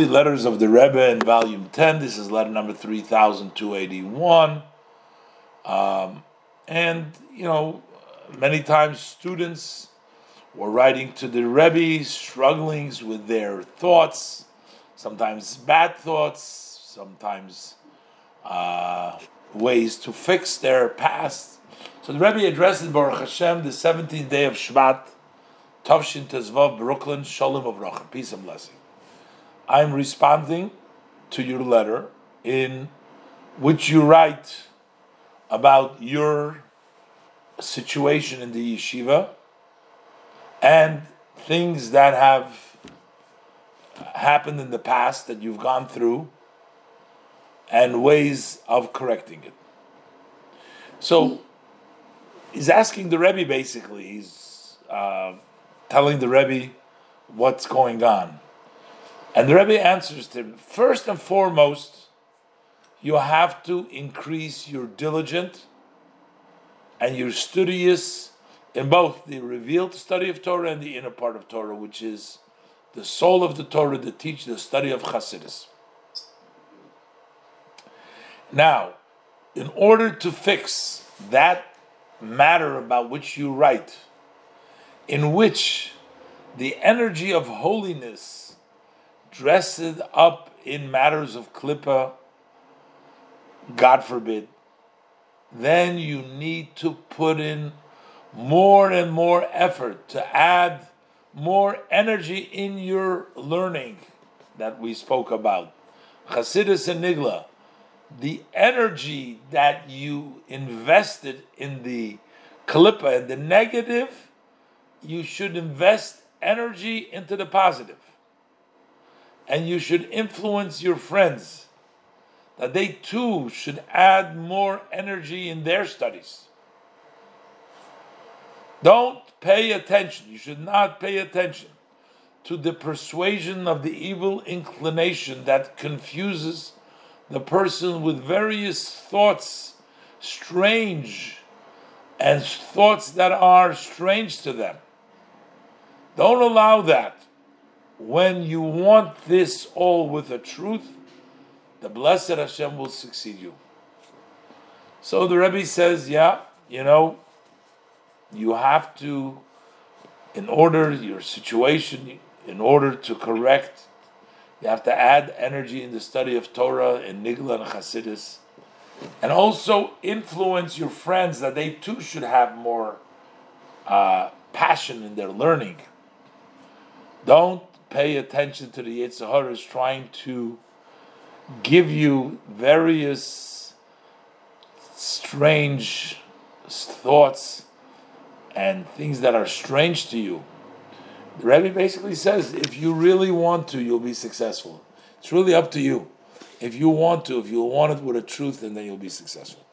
Letters of the Rebbe in volume 10. This is letter number 3281. Um, and, you know, many times students were writing to the Rebbe, struggling with their thoughts, sometimes bad thoughts, sometimes uh, ways to fix their past. So the Rebbe addressed addresses Baruch Hashem the 17th day of Shvat, Tavshin Tezvav, Brooklyn, Shalom of peace and blessing. I'm responding to your letter in which you write about your situation in the yeshiva and things that have happened in the past that you've gone through and ways of correcting it. So he's asking the Rebbe basically, he's uh, telling the Rebbe what's going on. And the Rebbe answers to him first and foremost, you have to increase your diligent and your studious in both the revealed study of Torah and the inner part of Torah, which is the soul of the Torah to teach the study of Chassidus. Now, in order to fix that matter about which you write, in which the energy of holiness dressed up in matters of klippa, God forbid, then you need to put in more and more effort to add more energy in your learning that we spoke about. Chasidus and Nigla, the energy that you invested in the klippa and the negative, you should invest energy into the positive and you should influence your friends that they too should add more energy in their studies. Don't pay attention, you should not pay attention to the persuasion of the evil inclination that confuses the person with various thoughts, strange, and thoughts that are strange to them. Don't allow that when you want this all with the truth, the blessed Hashem will succeed you. So the Rebbe says, yeah, you know, you have to, in order your situation, in order to correct, you have to add energy in the study of Torah and Nigla and Chasidis, and also influence your friends that they too should have more uh, passion in their learning. Don't pay attention to the Yetzer Hara is trying to give you various strange thoughts and things that are strange to you. The Rebbe basically says, if you really want to, you'll be successful. It's really up to you. If you want to, if you want it with a truth, then you'll be successful.